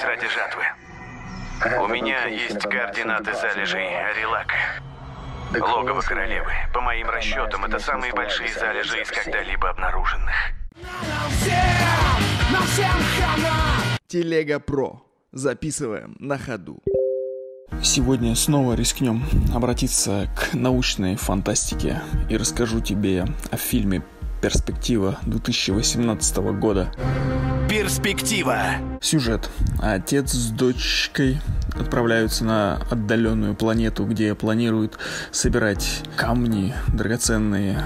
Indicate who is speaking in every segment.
Speaker 1: здесь ради жатвы. У меня есть координаты залежей Арилака. Логово королевы. По моим расчетам, это самые большие залежи из когда-либо обнаруженных.
Speaker 2: Телега Про. Записываем на ходу. Сегодня снова рискнем обратиться к научной фантастике и расскажу тебе о фильме «Перспектива» 2018 года.
Speaker 1: Перспектива.
Speaker 2: Сюжет. Отец с дочкой отправляются на отдаленную планету, где планируют собирать камни драгоценные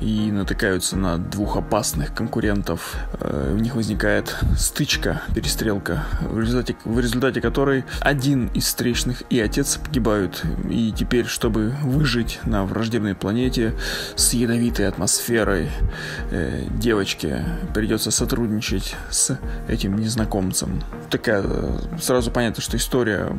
Speaker 2: и натыкаются на двух опасных конкурентов. Э, у них возникает стычка, перестрелка, в результате, в результате которой один из встречных и отец погибают. И теперь, чтобы выжить на враждебной планете с ядовитой атмосферой, э, девочке придется сотрудничать с этим незнакомцем. Такая э, сразу понятно, что история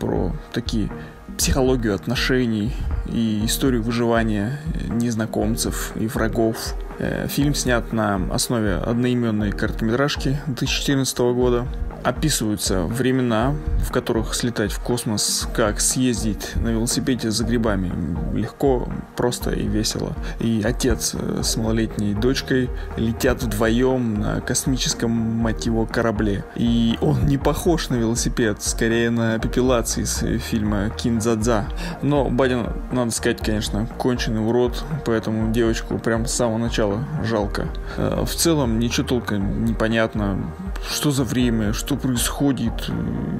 Speaker 2: про такие психологию отношений и историю выживания незнакомцев и врагов. Э, фильм снят на основе одноименной короткометражки 2014 года описываются времена, в которых слетать в космос, как съездить на велосипеде за грибами. Легко, просто и весело. И отец э, с малолетней дочкой летят вдвоем на космическом мотиво корабле. И он не похож на велосипед, скорее на пепелации из фильма Кинзадза. Но Бадин, надо сказать, конечно, конченый урод, поэтому девочку прям с самого начала жалко. Э, в целом ничего толком непонятно, что за время, что происходит,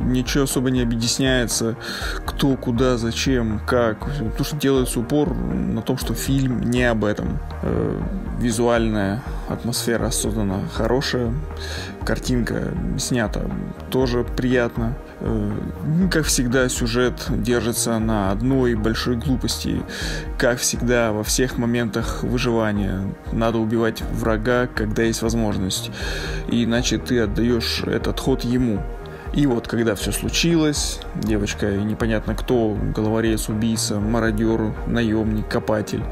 Speaker 2: ничего особо не объясняется, кто, куда, зачем, как. То, что делается упор на том, что фильм не об этом. Э, визуальная атмосфера создана хорошая, картинка снята тоже приятно. Э, как всегда, сюжет держится на одной большой глупости. Как всегда, во всех моментах выживания надо убивать врага, когда есть возможность. иначе ты отдаешь этот ход ему. И вот, когда все случилось, девочка непонятно кто, головорез, убийца, мародер, наемник, копатель,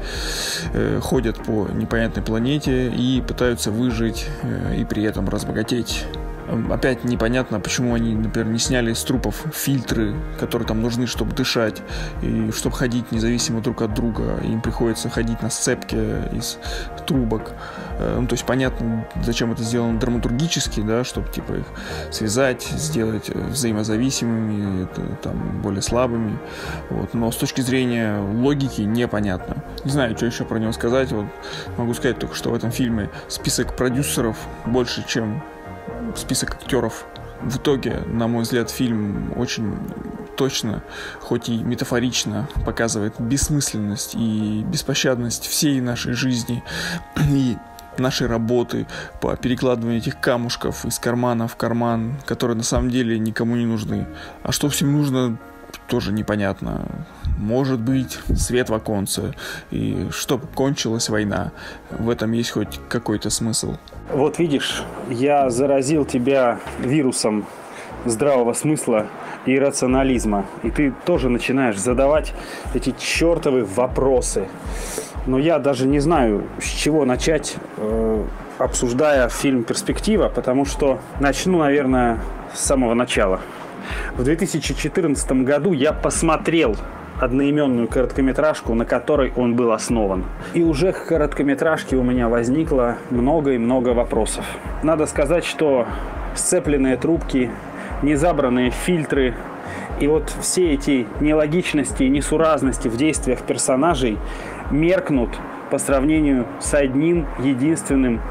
Speaker 2: э, ходят по непонятной планете и пытаются выжить э, и при этом разбогатеть. Опять непонятно, почему они, например, не сняли с трупов фильтры, которые там нужны, чтобы дышать, и чтобы ходить независимо друг от друга. Им приходится ходить на сцепке из трубок. Э, ну, то есть понятно, зачем это сделано драматургически, да, чтобы типа их связать, сделать взаимозависимыми, это, там, более слабыми. Вот. Но с точки зрения логики непонятно. Не знаю, что еще про него сказать. Вот могу сказать только, что в этом фильме список продюсеров больше, чем список актеров. В итоге, на мой взгляд, фильм очень точно, хоть и метафорично, показывает бессмысленность и беспощадность всей нашей жизни и нашей работы по перекладыванию этих камушков из кармана в карман, которые на самом деле никому не нужны. А что всем нужно, тоже непонятно. Может быть, свет в оконце, и чтобы кончилась война. В этом есть хоть какой-то смысл.
Speaker 3: Вот видишь, я заразил тебя вирусом здравого смысла и рационализма. И ты тоже начинаешь задавать эти чертовы вопросы. Но я даже не знаю, с чего начать, э, обсуждая фильм «Перспектива», потому что начну, наверное, с самого начала. В 2014 году я посмотрел одноименную короткометражку, на которой он был основан. И уже к короткометражке у меня возникло много и много вопросов. Надо сказать, что сцепленные трубки, незабранные фильтры и вот все эти нелогичности и несуразности в действиях персонажей меркнут по сравнению с одним единственным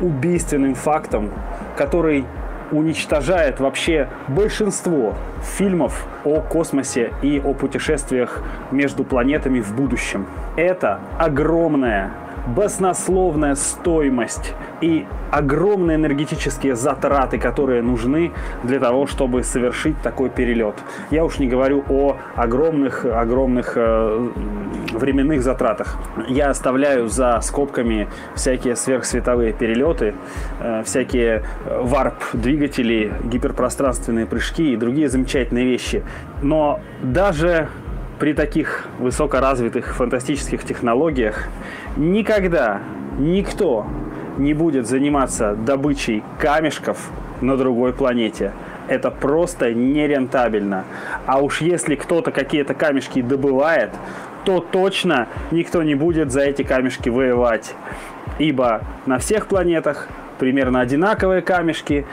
Speaker 3: убийственным фактом, который уничтожает вообще большинство фильмов о космосе и о путешествиях между планетами в будущем. Это огромная баснословная стоимость и огромные энергетические затраты, которые нужны для того, чтобы совершить такой перелет. Я уж не говорю о огромных, огромных э, временных затратах. Я оставляю за скобками всякие сверхсветовые перелеты, э, всякие варп-двигатели, гиперпространственные прыжки и другие замечательные вещи. Но даже при таких высокоразвитых фантастических технологиях никогда никто не будет заниматься добычей камешков на другой планете. это просто нерентабельно. А уж если кто-то какие-то камешки добывает, то точно никто не будет за эти камешки воевать. Ибо на всех планетах примерно одинаковые камешки,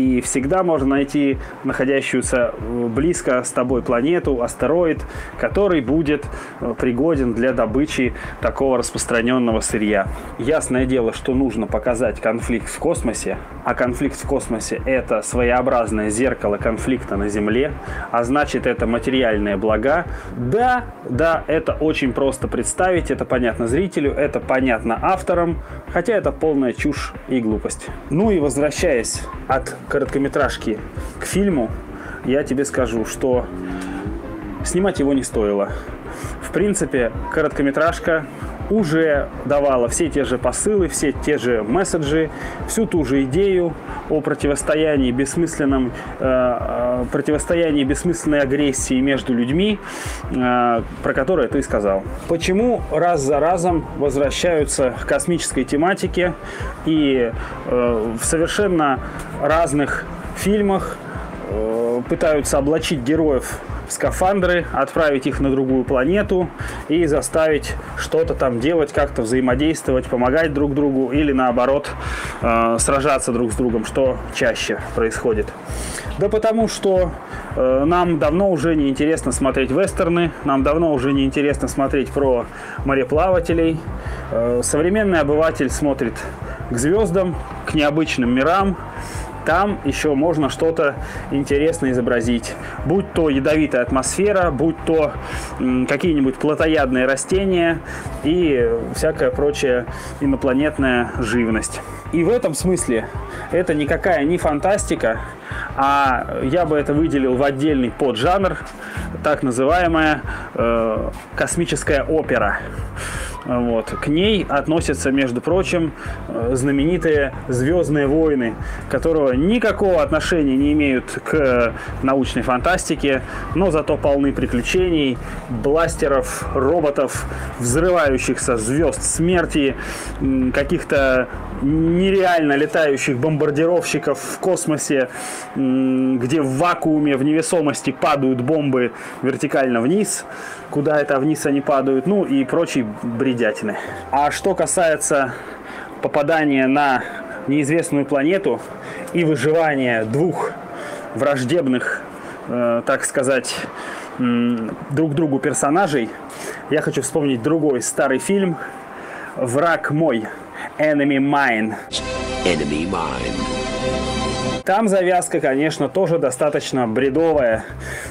Speaker 3: и всегда можно найти находящуюся э, близко с тобой планету, астероид, который будет э, пригоден для добычи такого распространенного сырья. Ясное дело, что нужно показать конфликт в космосе, а конфликт в космосе это своеобразное зеркало конфликта на Земле, а значит это материальные блага. Да, да, это очень просто представить, это понятно зрителю, это понятно авторам, хотя это полная чушь и глупость. Ну и возвращаясь от короткометражки к фильму, я тебе скажу, что снимать его не стоило. В принципе, короткометражка уже давала все те же посылы, все те же месседжи, всю ту же идею о противостоянии бессмысленном, э, э противостоянии бессмысленной агрессии между людьми, э, про которое ты сказал. Почему раз за разом возвращаются к космической тематике и э, в совершенно разных фильмах э, пытаются облачить героев скафандры, отправить их на другую планету и заставить что-то там делать, как-то взаимодействовать, помогать друг другу или наоборот э, сражаться друг с другом, что чаще происходит. Да потому что э, нам давно уже не интересно смотреть вестерны, нам давно уже не интересно смотреть про мореплавателей. Э, современный обыватель смотрит к звездам, к необычным мирам, там еще можно что-то интересное изобразить. Будь то ядовитая атмосфера, будь то какие-нибудь плотоядные растения и всякая прочая инопланетная живность. И в этом смысле это никакая не фантастика, а я бы это выделил в отдельный поджанр, так называемая э, космическая опера. Вот. К ней относятся, между прочим, э, знаменитые «Звездные войны», которого никакого отношения не имеют к научной фантастике, но зато полны приключений, бластеров, роботов, взрывающихся звезд смерти, каких-то нереально летающих бомбардировщиков в космосе, где в вакууме, в невесомости падают бомбы вертикально вниз, куда это вниз они падают, ну и прочие бредятины. А что касается попадания на неизвестную планету и выживания двух враждебных, э, так сказать, друг другу персонажей, я хочу вспомнить другой старый фильм «Враг мой» Enemy Mine. Enemy Mine. Там завязка, конечно, тоже достаточно бредовая.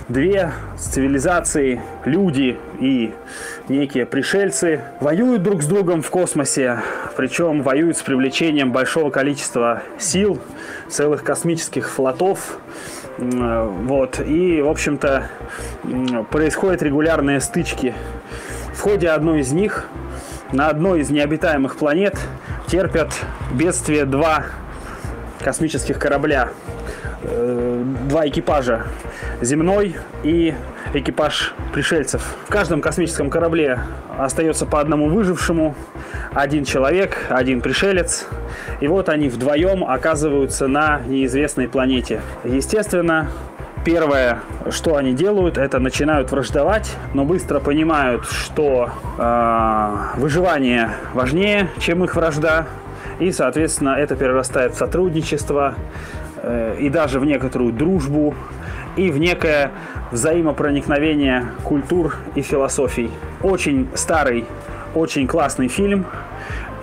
Speaker 3: Две цивилизации, люди и некие пришельцы воюют друг с другом в космосе, причем воюют с привлечением большого количества сил, целых космических флотов. Вот. И, в общем-то, происходят регулярные стычки. В ходе одной из них на одной из необитаемых планет терпят бедствие два космических корабля, э, два экипажа, земной и экипаж пришельцев. В каждом космическом корабле остается по одному выжившему, один человек, один пришелец. И вот они вдвоем оказываются на неизвестной планете. Естественно, Первое, что они делают, это начинают враждовать, но быстро понимают, что э, выживание важнее, чем их вражда. И, соответственно, это перерастает в сотрудничество э, и даже в некоторую дружбу и в некое взаимопроникновение культур и философий. Очень старый, очень классный фильм.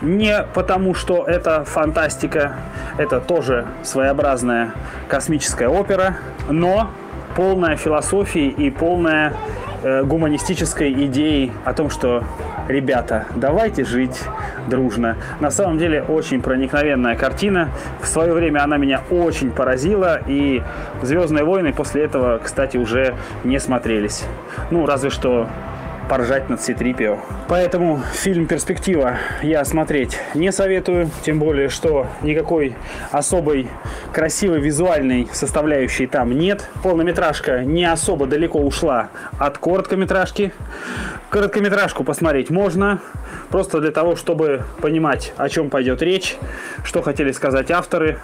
Speaker 3: Не потому, что это фантастика, это тоже своеобразная космическая опера, но полная философии и полная э, гуманистической идеи о том, что ребята, давайте жить дружно. На самом деле очень проникновенная картина. В свое время она меня очень поразила, и «Звездные войны» после этого, кстати, уже не смотрелись. Ну, разве что поржать над Ситрипио. Поэтому фильм «Перспектива» я смотреть не советую, тем более, что никакой особой красивой визуальной составляющей там нет. Полнометражка не особо далеко ушла от короткометражки. Короткометражку посмотреть можно, просто для того, чтобы понимать, о чем пойдет речь, что хотели сказать авторы.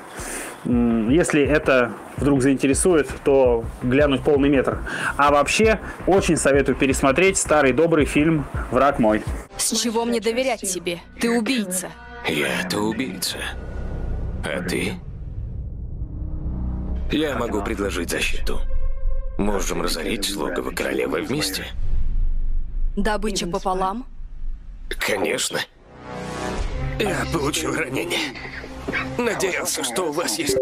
Speaker 3: Если это вдруг заинтересует, то глянуть полный метр. А вообще, очень советую пересмотреть старый добрый фильм «Враг мой».
Speaker 4: С чего мне доверять тебе? Ты убийца.
Speaker 1: Я-то убийца. А ты? Я могу предложить защиту. Можем разорить логово королевы вместе?
Speaker 4: Добыча пополам?
Speaker 1: Конечно. Я получил ранение. Надеялся, что у вас есть